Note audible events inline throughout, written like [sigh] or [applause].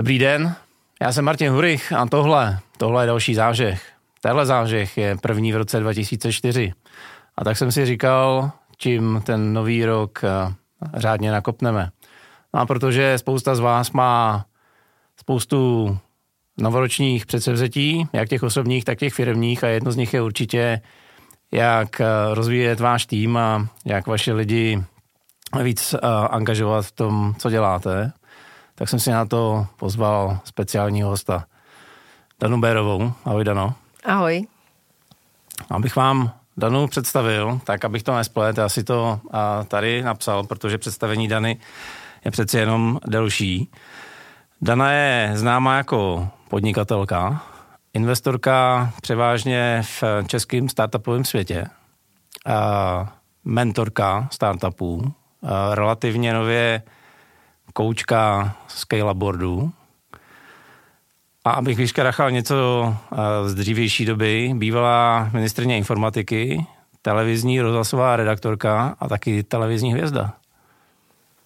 Dobrý den, já jsem Martin Hurich a tohle, tohle je další zážeh. Tenhle zážeh je první v roce 2004. A tak jsem si říkal, čím ten nový rok eh, řádně nakopneme. No a protože spousta z vás má spoustu novoročních předsevzetí, jak těch osobních, tak těch firmních a jedno z nich je určitě, jak eh, rozvíjet váš tým a jak vaše lidi víc uh, angažovat v tom, co děláte, tak jsem si na to pozval speciálního hosta. Danu Bérovou. Ahoj, Dano. Ahoj. Abych vám Danu představil, tak abych to nesplet, já si to uh, tady napsal, protože představení Dany je přeci jenom delší. Dana je známá jako podnikatelka, investorka převážně v českém startupovém světě, uh, mentorka startupů, Eh, relativně nově koučka Scalaboardu. A abych vyškrachal něco eh, z dřívější doby, bývalá ministrně informatiky, televizní rozhlasová redaktorka a taky televizní hvězda.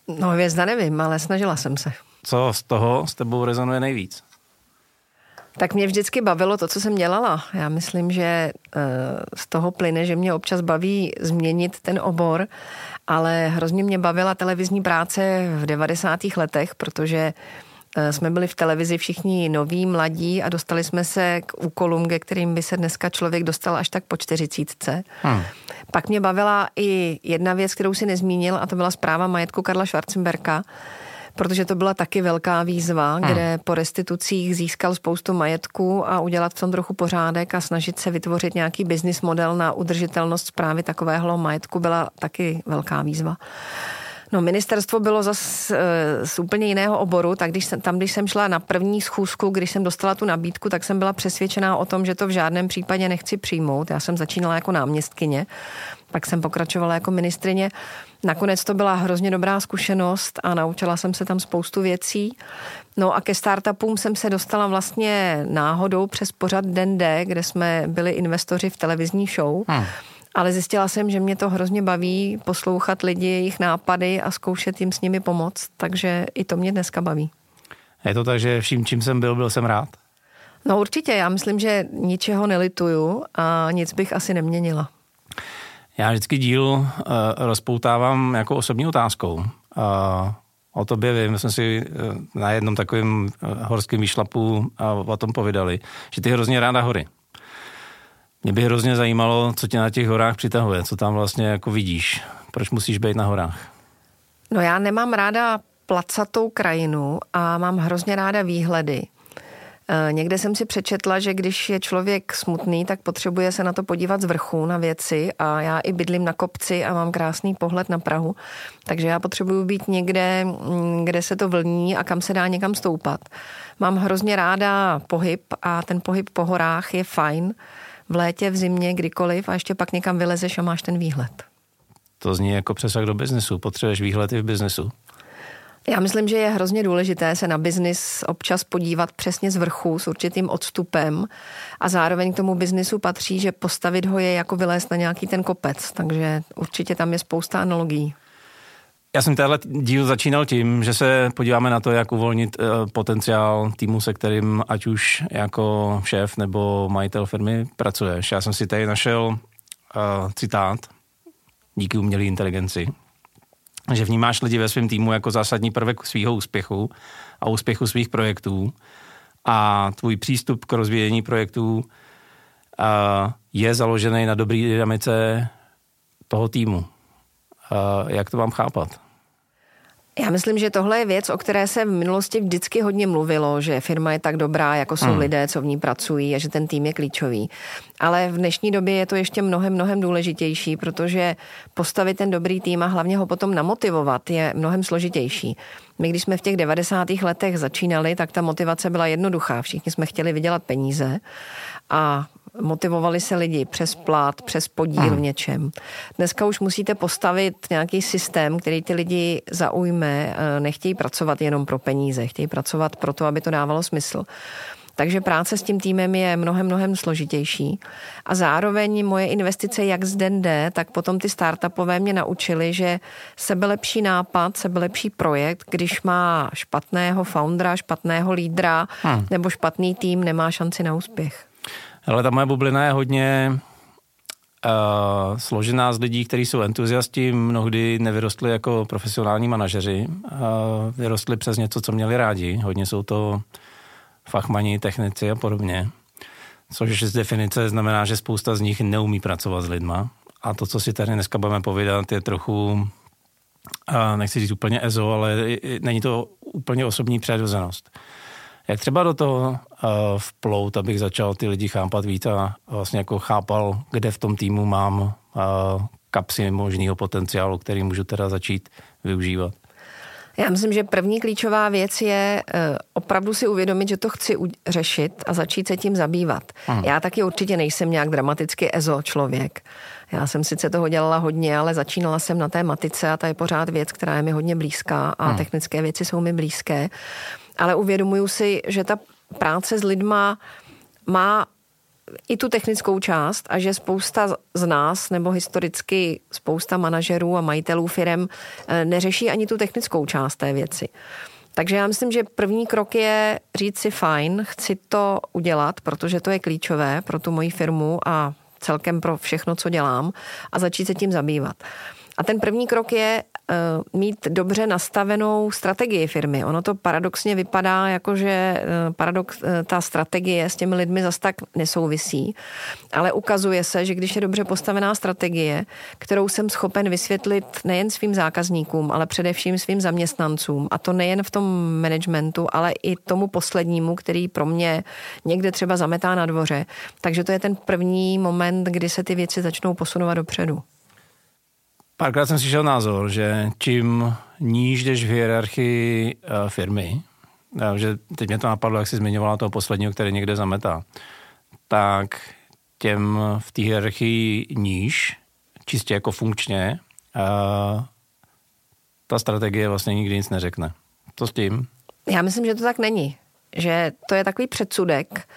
No hvězda nevím, ale snažila jsem se. Co z toho s tebou rezonuje nejvíc? Tak mě vždycky bavilo to, co jsem dělala. Já myslím, že eh, z toho plyne, že mě občas baví změnit ten obor, ale hrozně mě bavila televizní práce v 90. letech, protože eh, jsme byli v televizi všichni noví, mladí a dostali jsme se k úkolům, ke kterým by se dneska člověk dostal až tak po čtyřicítce. Hmm. Pak mě bavila i jedna věc, kterou si nezmínil, a to byla zpráva majetku Karla Schwarzenberka, protože to byla taky velká výzva, hmm. kde po restitucích získal spoustu majetku a udělat v tom trochu pořádek a snažit se vytvořit nějaký business model na udržitelnost zprávy takového majetku byla taky velká výzva. No, ministerstvo bylo zase e, z úplně jiného oboru, tak když jsem, tam, když jsem šla na první schůzku, když jsem dostala tu nabídku, tak jsem byla přesvědčená o tom, že to v žádném případě nechci přijmout. Já jsem začínala jako náměstkyně, pak jsem pokračovala jako ministrině. Nakonec to byla hrozně dobrá zkušenost a naučila jsem se tam spoustu věcí. No a ke startupům jsem se dostala vlastně náhodou přes pořad Den D, kde jsme byli investoři v televizní show. Hmm. Ale zjistila jsem, že mě to hrozně baví poslouchat lidi, jejich nápady a zkoušet jim s nimi pomoct, takže i to mě dneska baví. Je to tak, že vším, čím jsem byl, byl jsem rád? No určitě, já myslím, že ničeho nelituju a nic bych asi neměnila. Já vždycky díl uh, rozpoutávám jako osobní otázkou. Uh, o tobě vím, my jsme si uh, na jednom takovém uh, horském výšlapu uh, o tom povídali, že ty hrozně ráda hory. Mě by hrozně zajímalo, co tě na těch horách přitahuje, co tam vlastně jako vidíš. Proč musíš být na horách? No já nemám ráda placatou krajinu a mám hrozně ráda výhledy. Eh, někde jsem si přečetla, že když je člověk smutný, tak potřebuje se na to podívat z vrchu na věci a já i bydlím na kopci a mám krásný pohled na Prahu, takže já potřebuju být někde, mm, kde se to vlní a kam se dá někam stoupat. Mám hrozně ráda pohyb a ten pohyb po horách je fajn v létě, v zimě, kdykoliv a ještě pak někam vylezeš a máš ten výhled. To zní jako přesah do biznesu. Potřebuješ výhled i v biznesu. Já myslím, že je hrozně důležité se na biznis občas podívat přesně z vrchu s určitým odstupem a zároveň k tomu biznisu patří, že postavit ho je jako vylézt na nějaký ten kopec, takže určitě tam je spousta analogií. Já jsem tenhle díl začínal tím, že se podíváme na to, jak uvolnit uh, potenciál týmu, se kterým ať už jako šéf nebo majitel firmy pracuješ. Já jsem si tady našel uh, citát díky umělé inteligenci, že vnímáš lidi ve svém týmu jako zásadní prvek svého úspěchu a úspěchu svých projektů a tvůj přístup k rozvíjení projektů je založený na dobré dynamice toho týmu. Jak to mám chápat? Já myslím, že tohle je věc, o které se v minulosti vždycky hodně mluvilo, že firma je tak dobrá, jako jsou hmm. lidé, co v ní pracují a že ten tým je klíčový. Ale v dnešní době je to ještě mnohem, mnohem důležitější, protože postavit ten dobrý tým a hlavně ho potom namotivovat je mnohem složitější. My, když jsme v těch 90. letech začínali, tak ta motivace byla jednoduchá. Všichni jsme chtěli vydělat peníze a motivovali se lidi přes plát, přes podíl v hmm. něčem. Dneska už musíte postavit nějaký systém, který ty lidi zaujme. Eh, nechtějí pracovat jenom pro peníze, chtějí pracovat pro to, aby to dávalo smysl. Takže práce s tím týmem je mnohem, mnohem složitější. A zároveň moje investice jak z den jde, tak potom ty startupové mě naučily, že sebelepší nápad, sebelepší projekt, když má špatného foundera, špatného lídra hmm. nebo špatný tým, nemá šanci na úspěch. Ale ta moje bublina je hodně uh, složená z lidí, kteří jsou entuziasti, mnohdy nevyrostli jako profesionální manažeři, uh, vyrostli přes něco, co měli rádi. Hodně jsou to fachmani, technici a podobně. Což z definice znamená, že spousta z nich neumí pracovat s lidma. A to, co si tady dneska budeme povídat, je trochu, uh, nechci říct úplně EZO, ale není to úplně osobní přirozenost. Jak třeba do toho uh, vplout, abych začal ty lidi chápat víc a vlastně jako chápal, kde v tom týmu mám uh, kapsy možného potenciálu, který můžu teda začít využívat? Já myslím, že první klíčová věc je uh, opravdu si uvědomit, že to chci řešit a začít se tím zabývat. Hmm. Já taky určitě nejsem nějak dramaticky ezo člověk. Já jsem sice toho dělala hodně, ale začínala jsem na té matice a to je pořád věc, která je mi hodně blízká a hmm. technické věci jsou mi blízké ale uvědomuju si, že ta práce s lidma má i tu technickou část a že spousta z nás, nebo historicky spousta manažerů a majitelů firm eh, neřeší ani tu technickou část té věci. Takže já myslím, že první krok je říct si fajn, chci to udělat, protože to je klíčové pro tu moji firmu a celkem pro všechno, co dělám a začít se tím zabývat. A ten první krok je uh, mít dobře nastavenou strategii firmy. Ono to paradoxně vypadá, jako že uh, paradox, uh, ta strategie s těmi lidmi zas tak nesouvisí, ale ukazuje se, že když je dobře postavená strategie, kterou jsem schopen vysvětlit nejen svým zákazníkům, ale především svým zaměstnancům, a to nejen v tom managementu, ale i tomu poslednímu, který pro mě někde třeba zametá na dvoře. Takže to je ten první moment, kdy se ty věci začnou posunovat dopředu. Párkrát jsem slyšel názor, že čím níž jdeš v hierarchii uh, firmy, uh, že teď mě to napadlo, jak jsi zmiňovala toho posledního, který někde zametá, tak těm v té hierarchii níž, čistě jako funkčně, uh, ta strategie vlastně nikdy nic neřekne. To s tím? Já myslím, že to tak není že to je takový předsudek,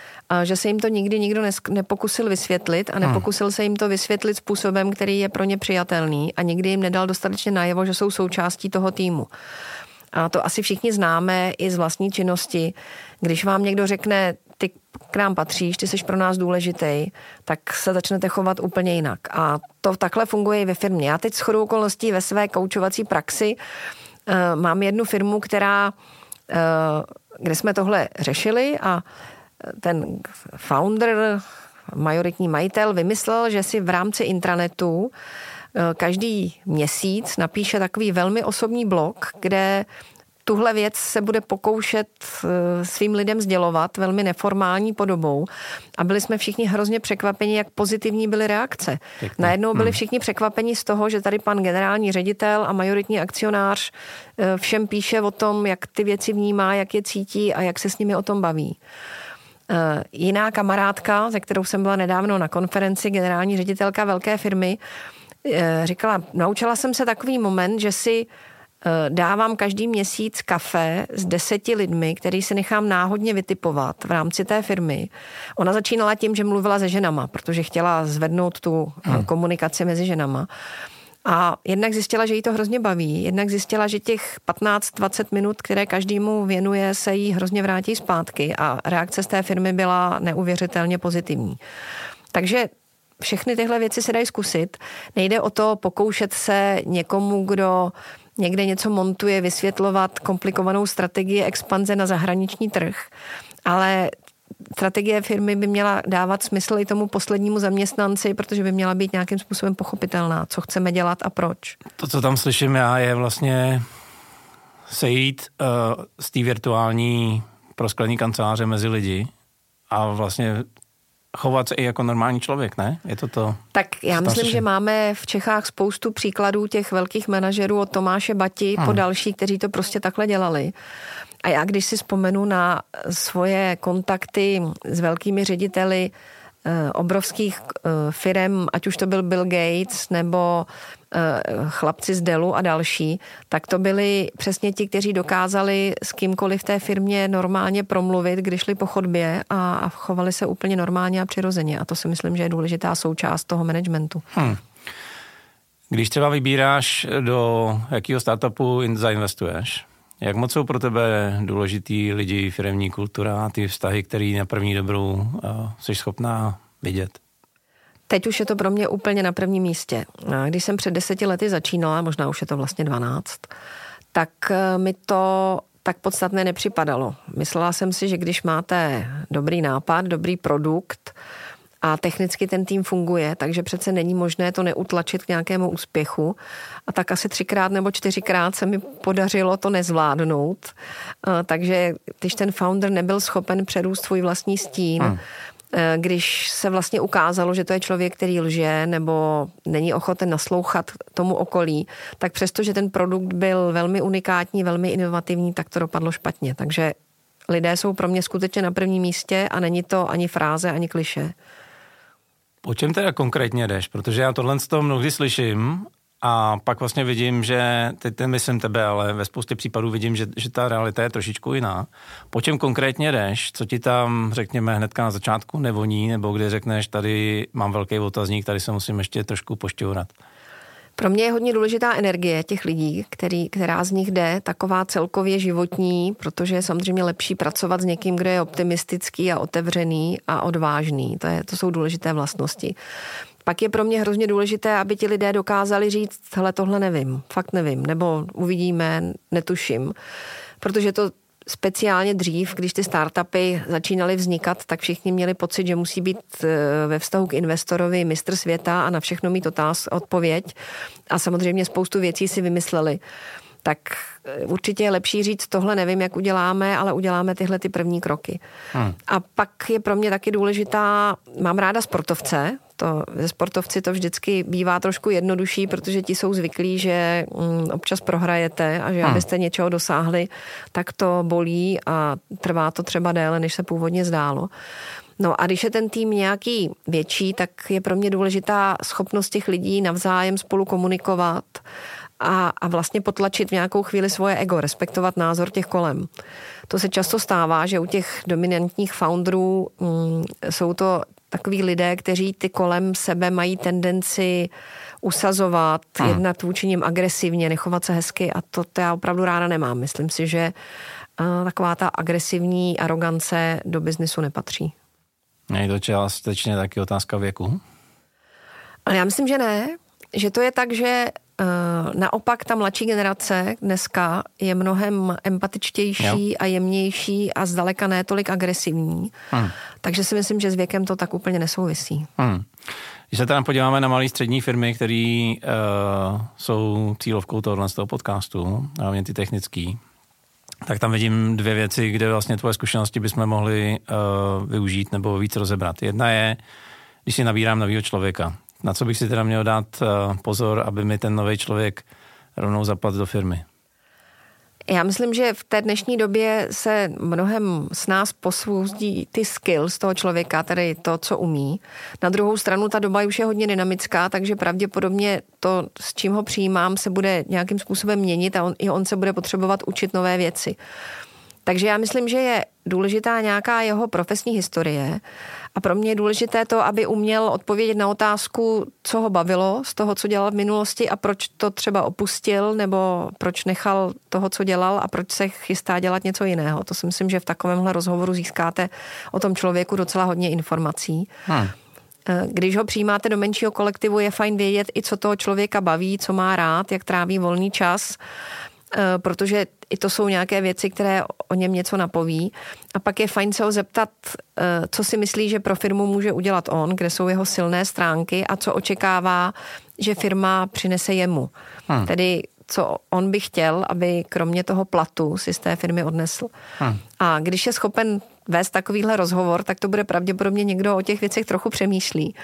že se jim to nikdy nikdo nepokusil vysvětlit a hmm. nepokusil se jim to vysvětlit způsobem, který je pro ně přijatelný a nikdy jim nedal dostatečně najevo, že jsou součástí toho týmu. A to asi všichni známe i z vlastní činnosti. Když vám někdo řekne, ty k nám patříš, ty jsi pro nás důležitý, tak se začnete chovat úplně jinak. A to takhle funguje i ve firmě. Já teď s chodou okolností ve své koučovací praxi uh, mám jednu firmu, která uh, kde jsme tohle řešili a ten founder, majoritní majitel, vymyslel, že si v rámci intranetu eh, každý měsíc napíše takový velmi osobní blog, kde tuhle věc se bude pokoušet eh, svým lidem sdělovat velmi neformální podobou. A byli jsme všichni hrozně překvapeni, jak pozitivní byly reakce. Pěkně. Najednou byli hmm. všichni překvapeni z toho, že tady pan generální ředitel a majoritní akcionář eh, všem píše o tom, jak ty věci vnímá, jak je cítí a jak se s nimi o tom baví. Eh, jiná kamarádka, se kterou jsem byla nedávno na konferenci, generální ředitelka velké firmy, říkala, naučila jsem se takový moment, že si dávám každý měsíc kafe s deseti lidmi, který si nechám náhodně vytipovat v rámci té firmy. Ona začínala tím, že mluvila se ženama, protože chtěla zvednout tu eh, hmm. komunikaci mezi ženama. A jednak zjistila, že jí to hrozně baví, jednak zjistila, že těch 15-20 minut, které každému věnuje, se jí hrozně vrátí zpátky a reakce z té firmy byla neuvěřitelně pozitivní. Takže všechny tyhle věci se dají zkusit. Nejde o to pokoušet se někomu, kdo někde něco montuje, vysvětlovat komplikovanou strategii expanze na zahraniční trh, ale strategie firmy by měla dávat smysl i tomu poslednímu zaměstnanci, protože by měla být nějakým způsobem pochopitelná, co chceme dělat a proč. To, co tam slyším já, je vlastně sejít uh, z té virtuální prosklený kanceláře mezi lidi a vlastně chovat se i jako normální člověk, ne? Je to to? Tak já myslím, že máme v Čechách spoustu příkladů těch velkých manažerů od Tomáše Bati hmm. po další, kteří to prostě takhle dělali. A já když si vzpomenu na svoje kontakty s velkými řediteli obrovských firm, ať už to byl Bill Gates nebo chlapci z Dellu a další, tak to byli přesně ti, kteří dokázali s kýmkoliv v té firmě normálně promluvit, když šli po chodbě a chovali se úplně normálně a přirozeně. A to si myslím, že je důležitá součást toho managementu. Hmm. Když třeba vybíráš, do jakého startupu zainvestuješ, jak moc jsou pro tebe důležitý lidi, firmní kultura a ty vztahy, které na první dobrou uh, jsi schopná vidět? Teď už je to pro mě úplně na prvním místě. Když jsem před deseti lety začínala, možná už je to vlastně 12, tak eh, mi to tak podstatné nepřipadalo. Myslela jsem si, že když máte dobrý nápad, dobrý produkt, a technicky ten tým funguje, takže přece není možné to neutlačit k nějakému úspěchu. A tak asi třikrát nebo čtyřikrát se mi podařilo to nezvládnout. Takže když ten founder nebyl schopen přerůst svůj vlastní stín, hmm když se vlastně ukázalo, že to je člověk, který lže nebo není ochoten naslouchat tomu okolí, tak přesto, že ten produkt byl velmi unikátní, velmi inovativní, tak to dopadlo špatně. Takže lidé jsou pro mě skutečně na prvním místě a není to ani fráze, ani kliše. O čem teda konkrétně jdeš? Protože já tohle z toho mnohdy slyším a pak vlastně vidím, že, teď ten myslím tebe, ale ve spoustě případů vidím, že, že ta realita je trošičku jiná. Po čem konkrétně jdeš? Co ti tam, řekněme, hnedka na začátku nevoní, nebo kdy řekneš, tady mám velký otazník, tady se musím ještě trošku pošťourat? Pro mě je hodně důležitá energie těch lidí, který, která z nich jde, taková celkově životní, protože je samozřejmě lepší pracovat s někým, kdo je optimistický a otevřený a odvážný. To, je, to jsou důležité vlastnosti. Pak je pro mě hrozně důležité, aby ti lidé dokázali říct, hele, tohle nevím, fakt nevím, nebo uvidíme, netuším. Protože to speciálně dřív, když ty startupy začínaly vznikat, tak všichni měli pocit, že musí být e, ve vztahu k investorovi mistr světa a na všechno mít otáz, odpověď. A samozřejmě spoustu věcí si vymysleli tak e, určitě je lepší říct, tohle nevím, jak uděláme, ale uděláme tyhle ty první kroky. Hmm. A pak je pro mě taky důležitá, mám ráda sportovce, to, ze sportovci to vždycky bývá trošku jednodušší, protože ti jsou zvyklí, že mm, občas prohrajete a že hmm. abyste něčeho dosáhli, tak to bolí a trvá to třeba déle, než se původně zdálo. No a když je ten tým nějaký větší, tak je pro mě důležitá schopnost těch lidí navzájem spolu komunikovat a, a vlastně potlačit v nějakou chvíli svoje ego, respektovat názor těch kolem. To se často stává, že u těch dominantních founderů mm, jsou to takový lidé, kteří ty kolem sebe mají tendenci usazovat, hmm. jednat vůči ním agresivně, nechovat se hezky a to, to já opravdu ráda nemám. Myslím si, že uh, taková ta agresivní arogance do biznisu nepatří. Je to částečně taky otázka věku? Ale já myslím, že ne. Že to je tak, že naopak ta mladší generace dneska je mnohem empatičtější jo. a jemnější a zdaleka ne tolik agresivní. Hmm. Takže si myslím, že s věkem to tak úplně nesouvisí. Hmm. Když se teda podíváme na malé střední firmy, které uh, jsou cílovkou tohohle z toho podcastu, hlavně ty technický, tak tam vidím dvě věci, kde vlastně tvoje zkušenosti bychom mohli uh, využít nebo víc rozebrat. Jedna je, když si nabírám nového člověka, na co bych si teda měl dát eh, pozor, aby mi ten nový člověk rovnou zapadl do firmy? Já myslím, že v té dnešní době se mnohem s nás posvůzdí ty skills toho člověka, tedy to, co umí. Na druhou stranu ta doba už je hodně dynamická, takže pravděpodobně to, s čím ho přijímám, se bude nějakým způsobem měnit a on, i on se bude potřebovat učit nové věci. Takže já myslím, že je důležitá nějaká jeho profesní historie a pro mě je důležité to, aby uměl odpovědět na otázku, co ho bavilo z toho, co dělal v minulosti a proč to třeba opustil nebo proč nechal toho, co dělal a proč se chystá dělat něco jiného. To si myslím, že v takovémhle rozhovoru získáte o tom člověku docela hodně informací. Hmm. Když ho přijímáte do menšího kolektivu, je fajn vědět i, co toho člověka baví, co má rád, jak tráví volný čas Eh, protože i to jsou nějaké věci, které o něm něco napoví. A pak je fajn se ho zeptat, eh, co si myslí, že pro firmu může udělat on, kde jsou jeho silné stránky a co očekává, že firma přinese jemu. Hmm. Tedy co on by chtěl, aby kromě toho platu si z té firmy odnesl. Hmm. A když je schopen vést takovýhle rozhovor, tak to bude pravděpodobně někdo o těch věcech trochu přemýšlí.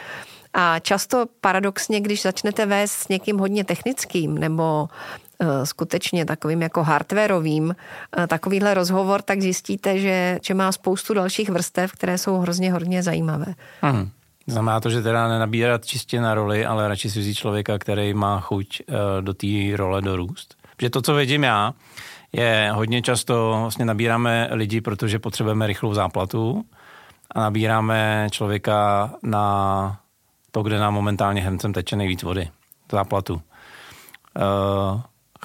A často paradoxně, když začnete vést s někým hodně technickým nebo Eh, skutečně takovým jako hardwareovým eh, takovýhle rozhovor, tak zjistíte, že, že má spoustu dalších vrstev, které jsou hrozně, hodně zajímavé. Hmm. Znamená to, že teda nenabírat čistě na roli, ale radši si vzít člověka, který má chuť uh, do té role dorůst. Protože to, co vidím já, je hodně často vlastně nabíráme lidi, protože potřebujeme rychlou záplatu a nabíráme člověka na to, kde nám momentálně hrncem teče nejvíc vody. Záplatu. Uh,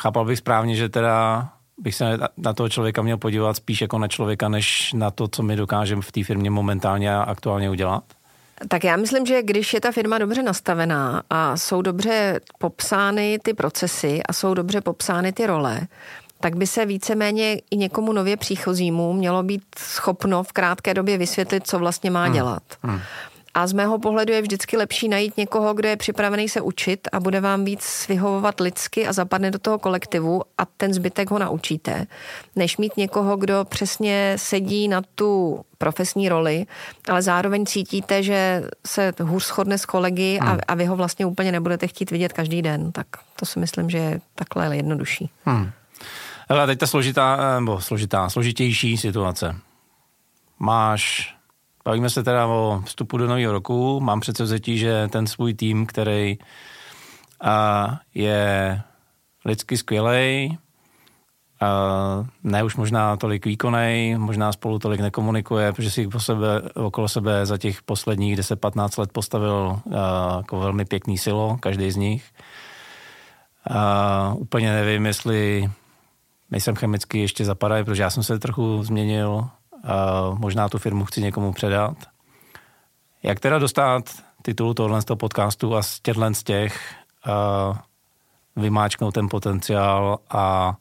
chápal bych správně, že teda bych se na toho člověka měl podívat spíš jako na člověka, než na to, co my dokážeme v té firmě momentálně a aktuálně udělat? Tak já myslím, že když je ta firma dobře nastavená a jsou dobře popsány ty procesy a jsou dobře popsány ty role, tak by se víceméně i někomu nově příchozímu mělo být schopno v krátké době vysvětlit, co vlastně má hmm. dělat. Hmm. A z mého pohledu je vždycky lepší najít někoho, kdo je připravený se učit a bude vám víc vyhovovat lidsky a zapadne do toho kolektivu a ten zbytek ho naučíte, než mít někoho, kdo přesně sedí na tu profesní roli, ale zároveň cítíte, že se hůř shodne s kolegy a, hmm. a vy ho vlastně úplně nebudete chtít vidět každý den. Tak to si myslím, že je takhle jednodušší. Hmm. Ale teď ta složitá, nebo složitá, složitější situace. Máš Bavíme se teda o vstupu do nového roku. Mám předsevzetí, že ten svůj tým, který a, je lidsky skvělý, ne už možná tolik výkonej, možná spolu tolik nekomunikuje, protože si po sebe, okolo sebe za těch posledních 10-15 let postavil a, jako velmi pěkný silo, každý z nich. A, úplně nevím, jestli nejsem chemicky ještě zapadají, protože já jsem se trochu změnil, možná tu firmu chci někomu předat. Jak teda dostat titul tohle z toho podcastu a z těchto z těch uh, vymáčknout ten potenciál a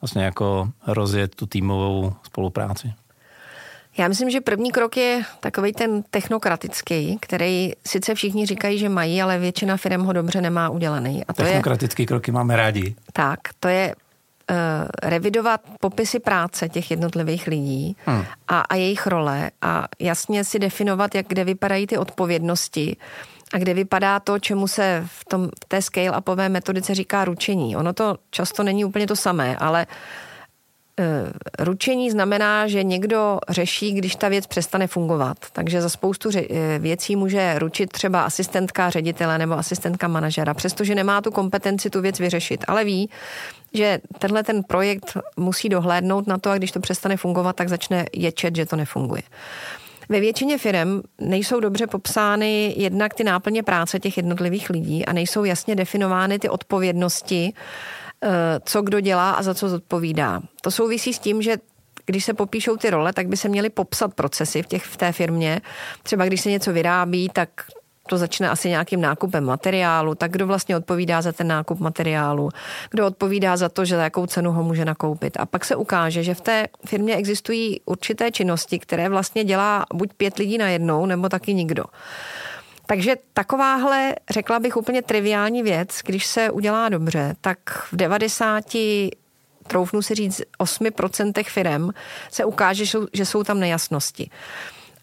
vlastně jako rozjet tu týmovou spolupráci? Já myslím, že první krok je takový ten technokratický, který sice všichni říkají, že mají, ale většina firm ho dobře nemá udělaný. A to Technokratický je, kroky máme rádi. Tak, to je Eh, revidovat popisy práce těch jednotlivých lidí hmm. a, a jejich role a jasně si definovat, jak kde vypadají ty odpovědnosti a kde vypadá to, čemu se v, tom, v té scale-upové metodice říká ručení. Ono to často není úplně to samé, ale e, ručení znamená, že někdo řeší, když ta věc přestane fungovat. Takže za spoustu ře, eh, věcí může ručit třeba asistentka ředitele nebo asistentka manažera, přestože nemá tu kompetenci tu věc vyřešit, ale ví, že tenhle ten projekt musí dohlédnout na to a když to přestane fungovat, tak začne ječet, že to nefunguje. Ve většině firm nejsou dobře popsány jednak ty náplně práce těch jednotlivých lidí a nejsou jasně definovány ty odpovědnosti, eh, co kdo dělá a za co zodpovídá. To souvisí s tím, že když se popíšou ty role, tak by se měly popsat procesy v, těch, v té firmě. Třeba když se něco vyrábí, tak to začne asi nějakým nákupem materiálu, tak kdo vlastně odpovídá za ten nákup materiálu, kdo odpovídá za to, že za jakou cenu ho může nakoupit. A pak se ukáže, že v té firmě existují určité činnosti, které vlastně dělá buď pět lidí na jednou, nebo taky nikdo. Takže takováhle, řekla bych úplně triviální věc, když se udělá dobře, tak v 90 troufnu si říct, 8% firem se ukáže, že jsou tam nejasnosti.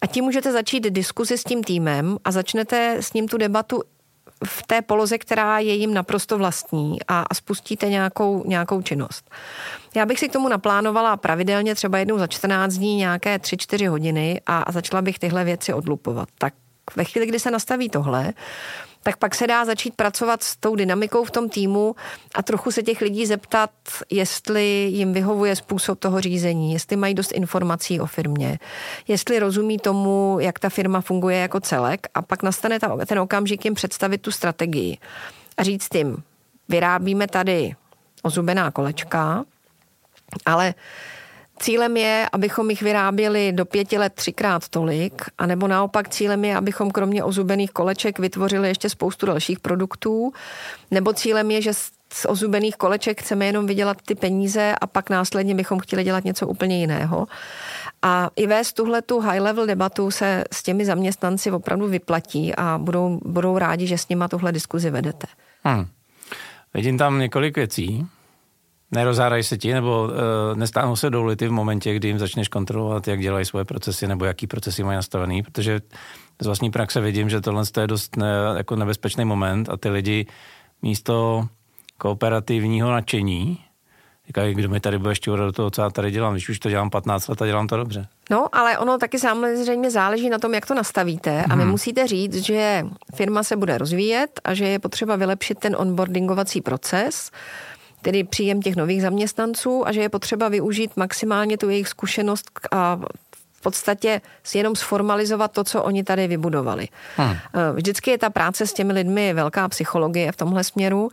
A tím můžete začít diskuzi s tím týmem a začnete s ním tu debatu v té poloze, která je jim naprosto vlastní a, a spustíte nějakou, nějakou činnost. Já bych si k tomu naplánovala pravidelně třeba jednou za 14 dní nějaké 3-4 hodiny a, a začala bych tyhle věci odlupovat. Tak ve chvíli, kdy se nastaví tohle, tak pak se dá začít pracovat s tou dynamikou v tom týmu a trochu se těch lidí zeptat, jestli jim vyhovuje způsob toho řízení, jestli mají dost informací o firmě, jestli rozumí tomu, jak ta firma funguje jako celek a pak nastane ta, ten okamžik jim představit tu strategii a říct jim, vyrábíme tady ozubená kolečka, ale Cílem je, abychom jich vyráběli do pěti let třikrát tolik, anebo naopak cílem je, abychom kromě ozubených koleček vytvořili ještě spoustu dalších produktů, nebo cílem je, že z ozubených koleček chceme jenom vydělat ty peníze a pak následně bychom chtěli dělat něco úplně jiného. A i vést tuhle tu high-level debatu se s těmi zaměstnanci opravdu vyplatí a budou, budou rádi, že s nima tuhle diskuzi vedete. Hmm. Vidím tam několik věcí nerozárají se ti, nebo uh, nestáhnou se dolů ty v momentě, kdy jim začneš kontrolovat, jak dělají svoje procesy, nebo jaký procesy mají nastavený, protože z vlastní praxe vidím, že tohle je dost ne, jako nebezpečný moment a ty lidi místo kooperativního nadšení Říkají, kdo mi tady bude šťourat do toho, co já tady dělám, když už to dělám 15 let a dělám to dobře. No, ale ono taky samozřejmě záleží na tom, jak to nastavíte a vy hmm. musíte říct, že firma se bude rozvíjet a že je potřeba vylepšit ten onboardingovací proces, tedy příjem těch nových zaměstnanců a že je potřeba využít maximálně tu jejich zkušenost a v podstatě jenom sformalizovat to, co oni tady vybudovali. Hmm. Eh, vždycky je ta práce s těmi lidmi velká psychologie v tomhle směru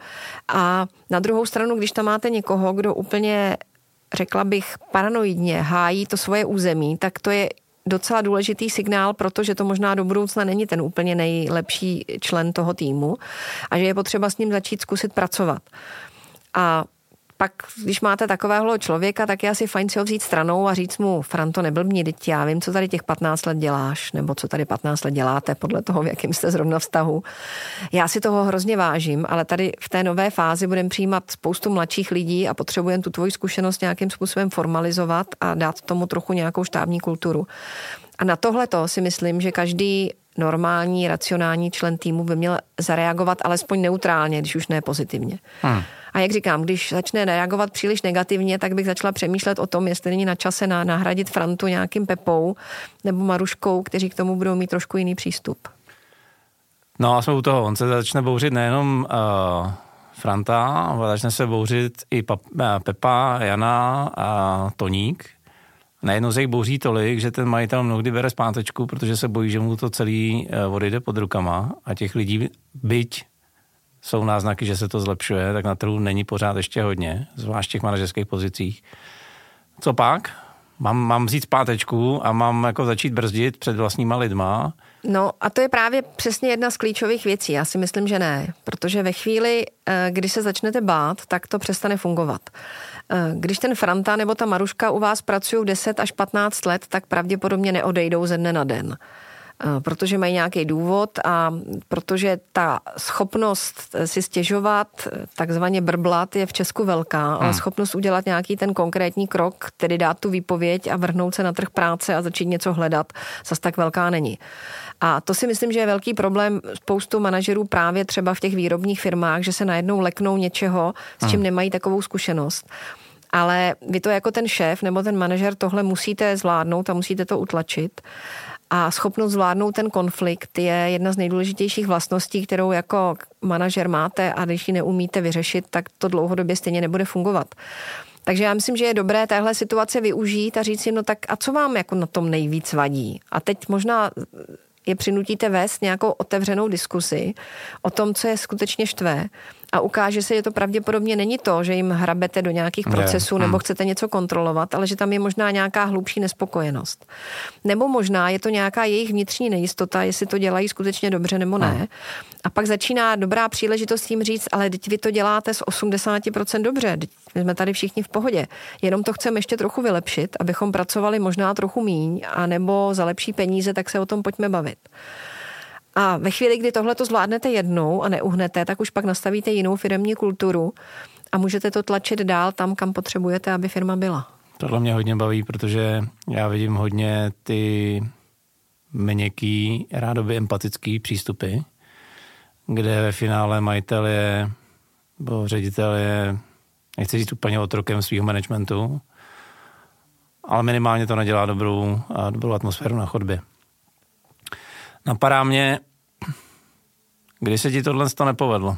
a na druhou stranu, když tam máte někoho, kdo úplně, řekla bych, paranoidně hájí to svoje území, tak to je docela důležitý signál, protože to možná do budoucna není ten úplně nejlepší člen toho týmu a že je potřeba s ním začít zkusit pracovat. A pak, když máte takového člověka, tak je asi fajn si ho vzít stranou a říct mu, Franto, neblbni, teď já vím, co tady těch 15 let děláš, nebo co tady 15 let děláte, podle toho, v jakém jste zrovna vztahu. Já si toho hrozně vážím, ale tady v té nové fázi budeme přijímat spoustu mladších lidí a potřebujeme tu tvoji zkušenost nějakým způsobem formalizovat a dát tomu trochu nějakou štábní kulturu. A na tohle to si myslím, že každý normální, racionální člen týmu by měl zareagovat alespoň neutrálně, když už ne pozitivně. Hmm. A jak říkám, když začne reagovat příliš negativně, tak bych začala přemýšlet o tom, jestli není na čase na, nahradit Frantu nějakým Pepou nebo Maruškou, kteří k tomu budou mít trošku jiný přístup. No a jsme u toho. On se začne bouřit nejenom uh, Franta, ale začne se bouřit i pa, uh, Pepa, Jana a Toník. Najednou se jich bouří tolik, že ten majitel mnohdy bere zpátečku, protože se bojí, že mu to celý uh, odejde pod rukama a těch lidí, byť jsou náznaky, že se to zlepšuje, tak na trhu není pořád ještě hodně, zvlášť v těch manažerských pozicích. Co pak? Mám, mám vzít zpátečku a mám jako začít brzdit před vlastníma lidma. No a to je právě přesně jedna z klíčových věcí. Já si myslím, že ne, protože ve chvíli, eh, kdy se začnete bát, tak to přestane fungovat. Eh, když ten Franta nebo ta Maruška u vás pracují 10 až 15 let, tak pravděpodobně neodejdou ze dne na den. Eh, protože mají nějaký důvod a protože ta schopnost si stěžovat, takzvaně brblat, je v Česku velká, ale hmm. schopnost udělat nějaký ten konkrétní krok, tedy dát tu výpověď a vrhnout se na trh práce a začít něco hledat, zase tak velká není. A to si myslím, že je velký problém spoustu manažerů právě třeba v těch výrobních firmách, že se najednou leknou něčeho, s čím hmm. nemají takovou zkušenost. Ale vy to jako ten šéf nebo ten manažer tohle musíte zvládnout a musíte to utlačit. A schopnost zvládnout ten konflikt je jedna z nejdůležitějších vlastností, kterou jako manažer máte a když ji neumíte vyřešit, tak to dlouhodobě stejně nebude fungovat. Takže já myslím, že je dobré téhle situace využít a říct si, no tak a co vám jako na tom nejvíc vadí? A teď možná je přinutíte vést nějakou otevřenou diskusi o tom, co je skutečně štve a ukáže se, že to pravděpodobně není to, že jim hrabete do nějakých procesů ne. nebo hmm. chcete něco kontrolovat, ale že tam je možná nějaká hlubší nespokojenost. Nebo možná je to nějaká jejich vnitřní nejistota, jestli to dělají skutečně dobře nebo ne. Hmm. A pak začíná dobrá příležitost jim říct, ale teď vy to děláte z 80% dobře, teď jsme tady všichni v pohodě. Jenom to chceme ještě trochu vylepšit, abychom pracovali možná trochu míň, a nebo za lepší peníze, tak se o tom pojďme bavit. A ve chvíli, kdy tohle to zvládnete jednou a neuhnete, tak už pak nastavíte jinou firmní kulturu a můžete to tlačit dál tam, kam potřebujete, aby firma byla. Tohle mě hodně baví, protože já vidím hodně ty měkký, rádoby empatický přístupy, kde ve finále majitel je, nebo ředitel je, nechci říct úplně otrokem svého managementu, ale minimálně to nedělá dobrou, dobrou atmosféru na chodbě. Napadá mě, kdy se ti tohle to nepovedlo?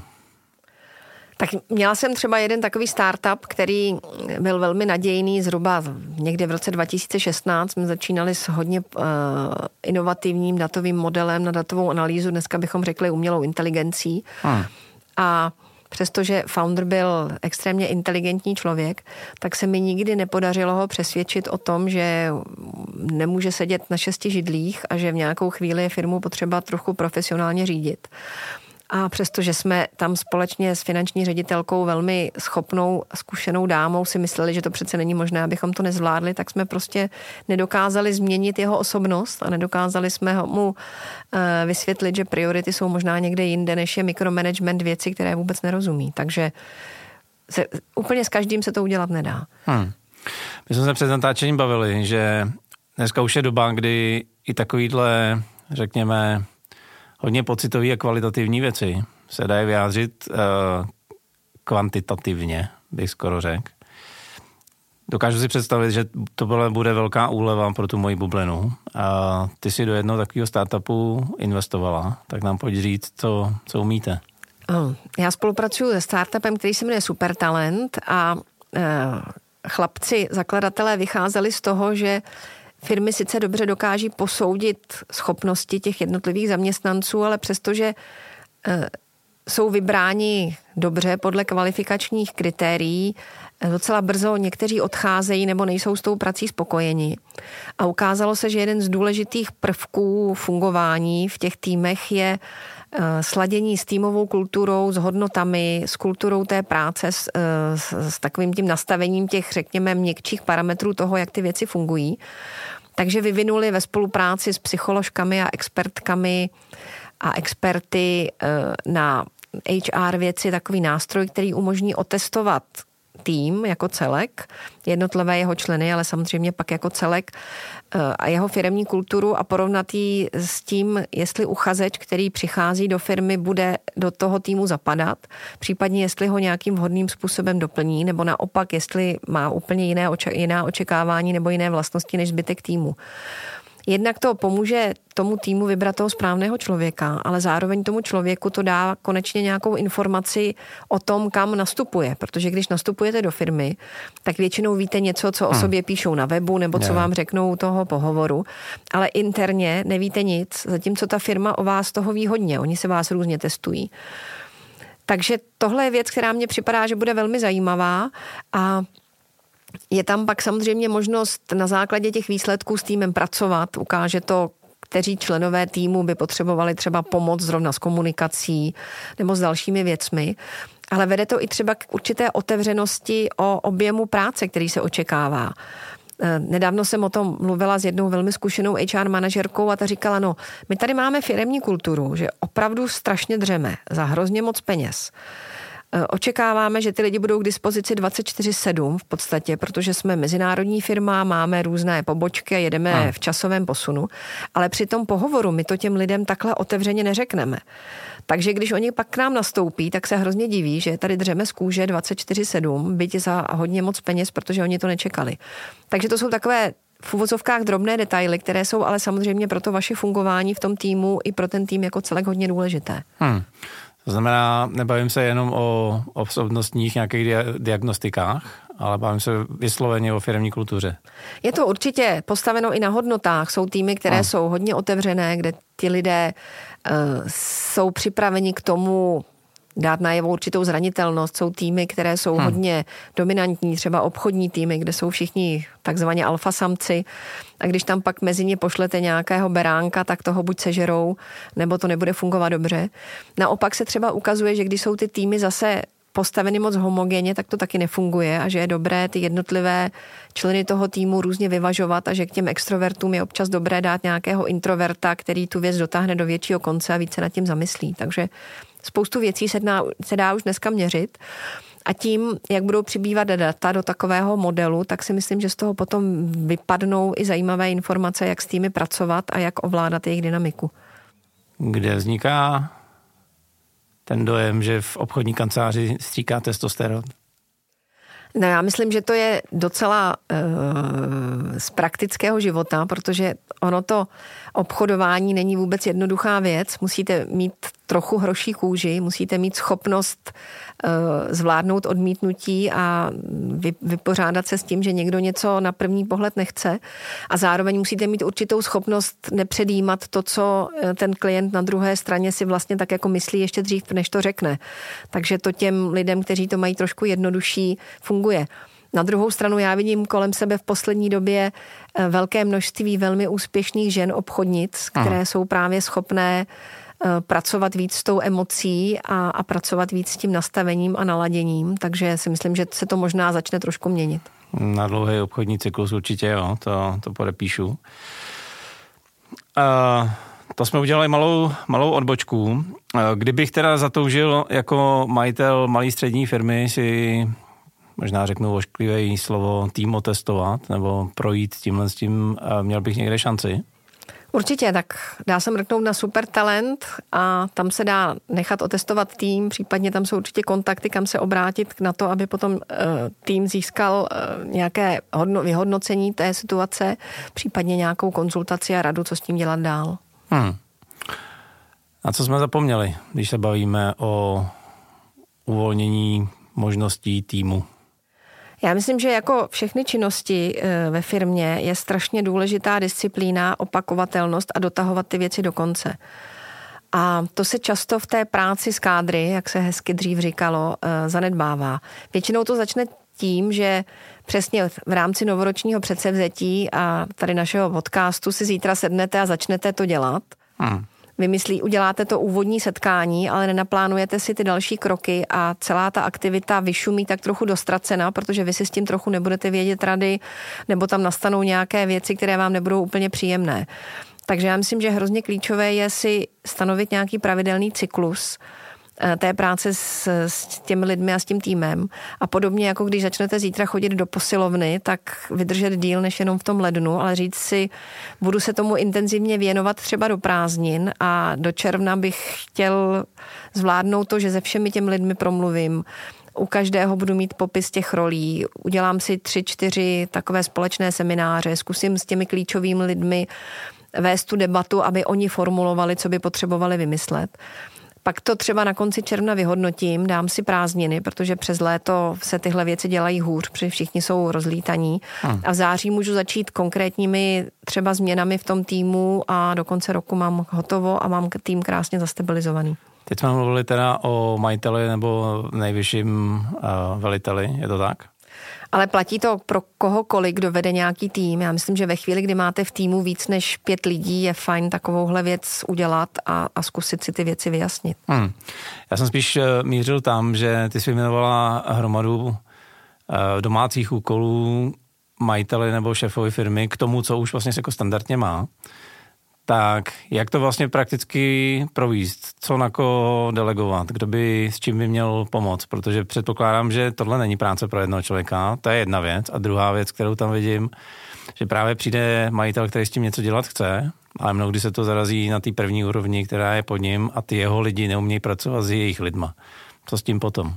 Tak měla jsem třeba jeden takový startup, který byl velmi nadějný, zhruba někde v roce 2016 jsme začínali s hodně uh, inovativním datovým modelem na datovou analýzu, dneska bychom řekli umělou inteligencí. Hmm. A přestože founder byl extrémně inteligentní člověk, tak se mi nikdy nepodařilo ho přesvědčit o tom, že nemůže sedět na šesti židlích a že v nějakou chvíli je firmu potřeba trochu profesionálně řídit. A přestože jsme tam společně s finanční ředitelkou velmi schopnou zkušenou dámou si mysleli, že to přece není možné, abychom to nezvládli, tak jsme prostě nedokázali změnit jeho osobnost a nedokázali jsme mu eh, vysvětlit, že priority jsou možná někde jinde, než je mikromanagement věci, které vůbec nerozumí. Takže se, úplně s každým se to udělat nedá. Hmm. My jsme se před natáčením bavili, že dneska už je doba, kdy i takovýhle, řekněme, hodně pocitové a kvalitativní věci se dají vyjádřit uh, kvantitativně, bych skoro řekl. dokážu si představit, že to bude velká úleva pro tu moji bublinu. A ty si do jednoho takového startupu investovala, tak nám pojď říct, co, co umíte. Já spolupracuji se startupem, který se jmenuje Supertalent a e, chlapci, zakladatelé vycházeli z toho, že firmy sice dobře dokáží posoudit schopnosti těch jednotlivých zaměstnanců, ale přestože e, jsou vybráni dobře podle kvalifikačních kritérií, e, docela brzo někteří odcházejí nebo nejsou s tou prací spokojeni. A ukázalo se, že jeden z důležitých prvků fungování v těch týmech je Eh, sladění s týmovou kulturou, s hodnotami, s kulturou té práce, s, eh, s, s takovým tím nastavením těch, řekněme, měkčích parametrů toho, jak ty věci fungují. Takže vyvinuli ve spolupráci s psycholožkami a expertkami a experty eh, na HR věci takový nástroj, který umožní otestovat tým jako celek, jednotlivé jeho členy, ale samozřejmě pak jako celek eh, a jeho firmní kulturu a porovnat ji s tím, jestli uchazeč, který přichází do firmy, bude do toho týmu zapadat, případně jestli ho nějakým vhodným způsobem doplní, nebo naopak, jestli má úplně jiné, jiná očekávání nebo jiné vlastnosti než zbytek týmu. Jednak to pomůže tomu týmu vybrat toho správného člověka, ale zároveň tomu člověku to dá konečně nějakou informaci o tom, kam nastupuje. Protože když nastupujete do firmy, tak většinou víte něco, co o hmm. sobě píšou na webu nebo co vám řeknou toho pohovoru, ale interně nevíte nic, zatímco ta firma o vás toho ví hodně. Oni se vás různě testují. Takže tohle je věc, která mně připadá, že bude velmi zajímavá a je tam pak samozřejmě možnost na základě těch výsledků s týmem pracovat. Ukáže to, kteří členové týmu by potřebovali třeba pomoc zrovna s komunikací nebo s dalšími věcmi. Ale vede to i třeba k určité otevřenosti o objemu práce, který se očekává. Eh, nedávno jsem o tom mluvila s jednou velmi zkušenou HR manažerkou a ta říkala, no, my tady máme firemní kulturu, že opravdu strašně dřeme za hrozně moc peněz. Eh, očekáváme, že ty lidi budou k dispozici 24-7 v podstatě, protože jsme mezinárodní firma, máme různé pobočky a jedeme a. v časovém posunu, ale při tom pohovoru my to těm lidem takhle otevřeně neřekneme. Takže když oni pak k nám nastoupí, tak se hrozně diví, že tady dřeme z kůže 24-7, byť za hodně moc peněz, protože oni to nečekali. Takže to jsou takové v uvozovkách drobné detaily, které jsou ale samozřejmě pro to vaše fungování v tom týmu i pro ten tým jako celek hodně důležité. Hmm. To znamená, nebavím se jenom o osobnostních nějakých diagnostikách, ale bavím se vysloveně o firmní kultuře. Je to určitě postaveno i na hodnotách. Jsou týmy, které no. jsou hodně otevřené, kde ti lidé uh, jsou připraveni k tomu dát najevo určitou zranitelnost. Jsou týmy, které jsou hmm. hodně dominantní, třeba obchodní týmy, kde jsou všichni takzvaně alfasamci a když tam pak mezi ně pošlete nějakého beránka, tak toho buď sežerou, nebo to nebude fungovat dobře. Naopak se třeba ukazuje, že když jsou ty týmy zase postaveny moc homogenně, tak to taky nefunguje a že je dobré ty jednotlivé členy toho týmu různě vyvažovat a že k těm extrovertům je občas dobré dát nějakého introverta, který tu věc dotáhne do většího konce a více nad tím zamyslí. Takže spoustu věcí se dá, se dá už dneska měřit. A tím, jak budou přibývat data do takového modelu, tak si myslím, že z toho potom vypadnou i zajímavé informace, jak s týmy pracovat a jak ovládat jejich dynamiku. Kde vzniká ten dojem, že v obchodní kanceláři stříká testosteron? No já myslím, že to je docela uh, z praktického života, protože ono to obchodování není vůbec jednoduchá věc. Musíte mít trochu hroší kůži, musíte mít schopnost uh, zvládnout odmítnutí a vy, vypořádat se s tím, že někdo něco na první pohled nechce a zároveň musíte mít určitou schopnost nepředjímat to, co eh, ten klient na druhé straně si vlastně tak jako myslí ještě dřív, než to řekne. Takže to těm lidem, kteří to mají trošku jednodušší, funguje. Na druhou stranu já vidím kolem sebe v poslední době eh, velké množství velmi úspěšných žen obchodnic, které Aha. jsou právě schopné eh, pracovat víc s tou emocí a, a pracovat víc s tím nastavením a naladěním, takže si myslím, že se to možná začne trošku měnit. Na dlouhý obchodní cyklus určitě jo, to, to podepíšu. Uh, to jsme udělali malou, malou odbočku. Kdybych teda zatoužil jako majitel malé střední firmy si možná řeknu ošklivé slovo tým otestovat nebo projít tímhle s tím, měl bych někde šanci? Určitě, tak dá se mrknout na super talent a tam se dá nechat otestovat tým, případně tam jsou určitě kontakty, kam se obrátit na to, aby potom uh, tým získal uh, nějaké hodno, vyhodnocení té situace, případně nějakou konzultaci a radu, co s tím dělat dál. Hmm. A co jsme zapomněli, když se bavíme o uvolnění možností týmu? Já myslím, že jako všechny činnosti eh, ve firmě je strašně důležitá disciplína, opakovatelnost a dotahovat ty věci do konce. A to se často v té práci s kádry, jak se hezky dřív říkalo, eh, zanedbává. Většinou to začne tím, že přesně v rámci novoročního předsevzetí a tady našeho podcastu si zítra sednete a začnete to dělat. Hmm vymyslí, uděláte to úvodní setkání, ale nenaplánujete si ty další kroky a celá ta aktivita vyšumí tak trochu dostracena, protože vy si s tím trochu nebudete vědět rady, nebo tam nastanou nějaké věci, které vám nebudou úplně příjemné. Takže já myslím, že hrozně klíčové je si stanovit nějaký pravidelný cyklus, té práce s, s těmi lidmi a s tím týmem. A podobně jako když začnete zítra chodit do posilovny, tak vydržet díl než jenom v tom lednu, ale říct si, budu se tomu intenzivně věnovat třeba do prázdnin a do června bych chtěl zvládnout to, že se všemi těmi lidmi promluvím, u každého budu mít popis těch rolí, udělám si tři, čtyři takové společné semináře, zkusím s těmi klíčovými lidmi vést tu debatu, aby oni formulovali, co by potřebovali vymyslet. Pak to třeba na konci června vyhodnotím, dám si prázdniny, protože přes léto se tyhle věci dělají hůř, protože všichni jsou rozlítaní. Hmm. A v září můžu začít konkrétními třeba změnami v tom týmu a do konce roku mám hotovo a mám tým krásně zastabilizovaný. Teď jsme mluvili teda o majiteli nebo nejvyšším uh, veliteli, je to tak? Ale platí to pro kohokoliv, kdo vede nějaký tým. Já myslím, že ve chvíli, kdy máte v týmu víc než pět lidí, je fajn takovouhle věc udělat a, a zkusit si ty věci vyjasnit. Hmm. Já jsem spíš uh, mířil tam, že ty jsi jmenovala hromadu uh, domácích úkolů majiteli nebo šéfovi firmy k tomu, co už vlastně jako standardně má tak jak to vlastně prakticky províst? Co na koho delegovat? Kdo by s čím by měl pomoct? Protože předpokládám, že tohle není práce pro jednoho člověka, to je jedna věc. A druhá věc, kterou tam vidím, že právě přijde majitel, který s tím něco dělat chce, ale mnohdy se to zarazí na té první úrovni, která je pod ním a ty jeho lidi neumějí pracovat s jejich lidma. Co s tím potom?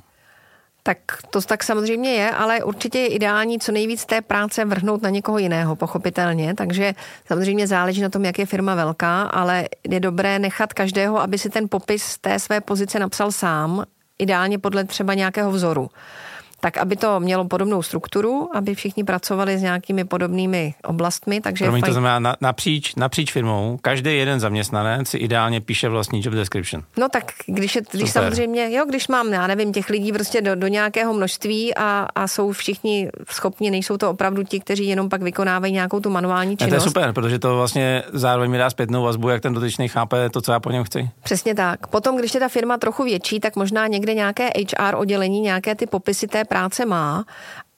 Tak to tak samozřejmě je, ale určitě je ideální co nejvíc té práce vrhnout na někoho jiného, pochopitelně. Takže samozřejmě záleží na tom, jak je firma velká, ale je dobré nechat každého, aby si ten popis té své pozice napsal sám, ideálně podle třeba nějakého vzoru tak aby to mělo podobnou strukturu, aby všichni pracovali s nějakými podobnými oblastmi. Takže Promiň, fajn... to znamená na, napříč, napříč firmou, každý jeden zaměstnanec si ideálně píše vlastní job description. No tak když, je, když samozřejmě, jo, když mám, já nevím, těch lidí prostě do, do nějakého množství a, a jsou všichni schopni, nejsou to opravdu ti, kteří jenom pak vykonávají nějakou tu manuální činnost. Ne, to je super, protože to vlastně zároveň mi dá zpětnou vazbu, jak ten dotyčný chápe to, co já po něm chci. Přesně tak. Potom, když je ta firma trochu větší, tak možná někde nějaké HR oddělení, nějaké ty popisy té práce má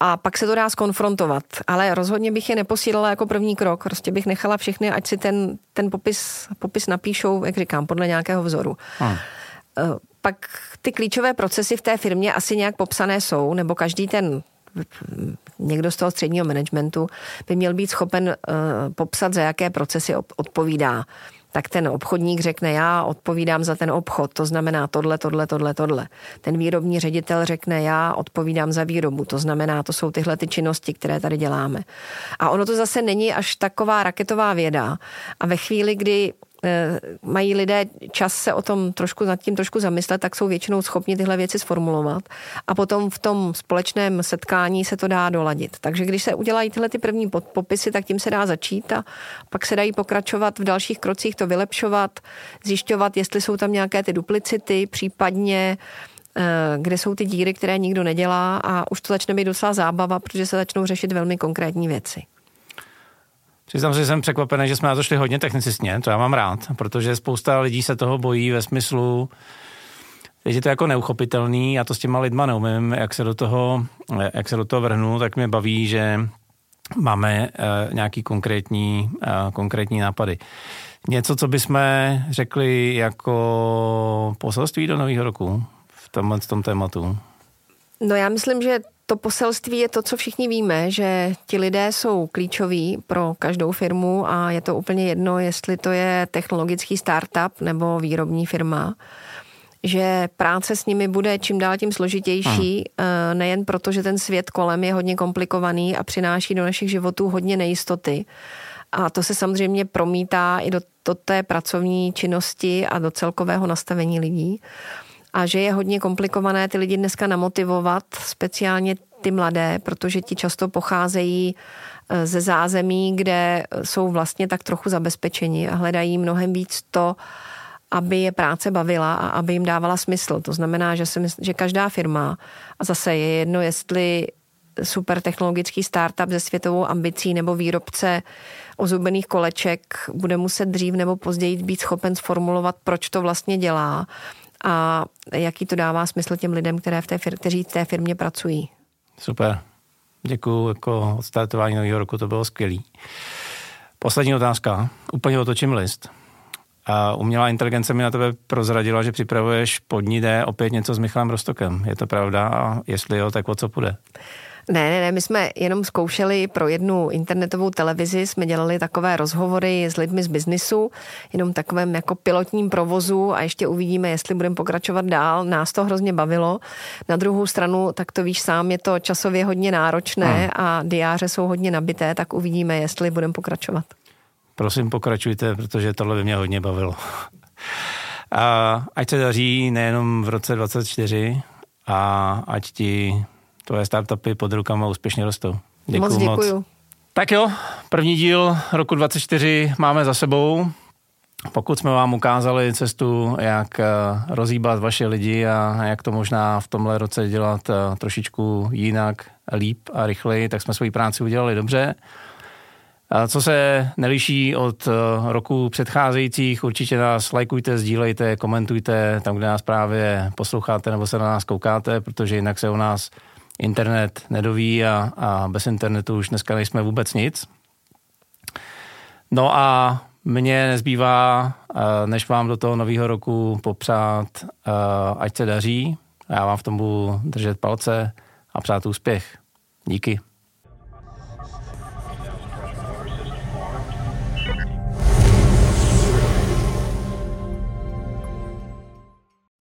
a pak se to dá skonfrontovat. Ale rozhodně bych je neposílala jako první krok. Prostě bych nechala všechny, ať si ten, ten popis, popis napíšou, jak říkám, podle nějakého vzoru. Hmm. Pak ty klíčové procesy v té firmě asi nějak popsané jsou, nebo každý ten někdo z toho středního managementu by měl být schopen uh, popsat, za jaké procesy odpovídá tak ten obchodník řekne, já odpovídám za ten obchod, to znamená tohle, tohle, tohle, tohle. Ten výrobní ředitel řekne, já odpovídám za výrobu, to znamená, to jsou tyhle ty činnosti, které tady děláme. A ono to zase není až taková raketová věda. A ve chvíli, kdy mají lidé čas se o tom trošku nad tím trošku zamyslet, tak jsou většinou schopni tyhle věci sformulovat a potom v tom společném setkání se to dá doladit. Takže když se udělají tyhle ty první popisy, tak tím se dá začít a pak se dají pokračovat v dalších krocích, to vylepšovat, zjišťovat, jestli jsou tam nějaké ty duplicity, případně eh, kde jsou ty díry, které nikdo nedělá a už to začne být docela zábava, protože se začnou řešit velmi konkrétní věci. Přiznám se, že jsem překvapený, že jsme na to šli hodně technicistně, to já mám rád, protože spousta lidí se toho bojí ve smyslu, že to jako neuchopitelný, já to s těma lidma neumím, jak se do toho, jak se do toho vrhnu, tak mě baví, že máme uh, nějaký konkrétní, uh, konkrétní nápady. Něco, co bychom řekli jako poselství do nového roku v tomhle tom tématu? No já myslím, že to poselství je to, co všichni víme, že ti lidé jsou klíčoví pro každou firmu a je to úplně jedno, jestli to je technologický startup nebo výrobní firma že práce s nimi bude čím dál tím složitější, hmm. nejen proto, že ten svět kolem je hodně komplikovaný a přináší do našich životů hodně nejistoty. A to se samozřejmě promítá i do, do té pracovní činnosti a do celkového nastavení lidí a že je hodně komplikované ty lidi dneska namotivovat, speciálně ty mladé, protože ti často pocházejí e, ze zázemí, kde jsou vlastně tak trochu zabezpečeni a hledají mnohem víc to, aby je práce bavila a aby jim dávala smysl. To znamená, že, si mysl, že každá firma, a zase je jedno, jestli super technologický startup se světovou ambicí nebo výrobce ozubených koleček bude muset dřív nebo později být schopen sformulovat, proč to vlastně dělá a jaký to dává smysl těm lidem, které v té fir- kteří v té firmě pracují. Super. Děkuji, jako odstartování nového roku to bylo skvělý. Poslední otázka. Úplně otočím list. A umělá inteligence mi na tebe prozradila, že připravuješ podní D opět něco s Michalem Rostokem. Je to pravda? A jestli jo, tak o co půjde? Ne, ne, ne, my jsme jenom zkoušeli pro jednu internetovou televizi, jsme dělali takové rozhovory s lidmi z biznisu, jenom takovém jako pilotním provozu a ještě uvidíme, jestli budeme pokračovat dál. Nás to hrozně bavilo. Na druhou stranu, tak to víš sám, je to časově hodně náročné hmm. a diáře jsou hodně nabité, tak uvidíme, jestli budeme pokračovat. Prosím, pokračujte, protože tohle by mě hodně bavilo. [laughs] A ať se daří nejenom v roce 24 a ať ti tvoje startupy pod rukama úspěšně rostou. Děkuju moc děkuju. Moc. Tak jo, první díl roku 24 máme za sebou. Pokud jsme vám ukázali cestu, jak eh, rozhýbat vaše lidi a jak to možná v tomhle roce dělat eh, trošičku jinak, líp a rychleji, tak jsme svoji práci udělali dobře. Co se neliší od eh, roku předcházejících, určitě nás lajkujte, sdílejte, komentujte tam, kde nás právě posloucháte nebo se na nás koukáte, protože jinak se o nás internet nedoví a, a bez internetu už dneska nejsme vůbec nic. No a mně nezbývá, eh, než vám do toho nového roku popřát, eh, ať se daří. Já vám v tom budu držet palce a přát úspěch. Díky.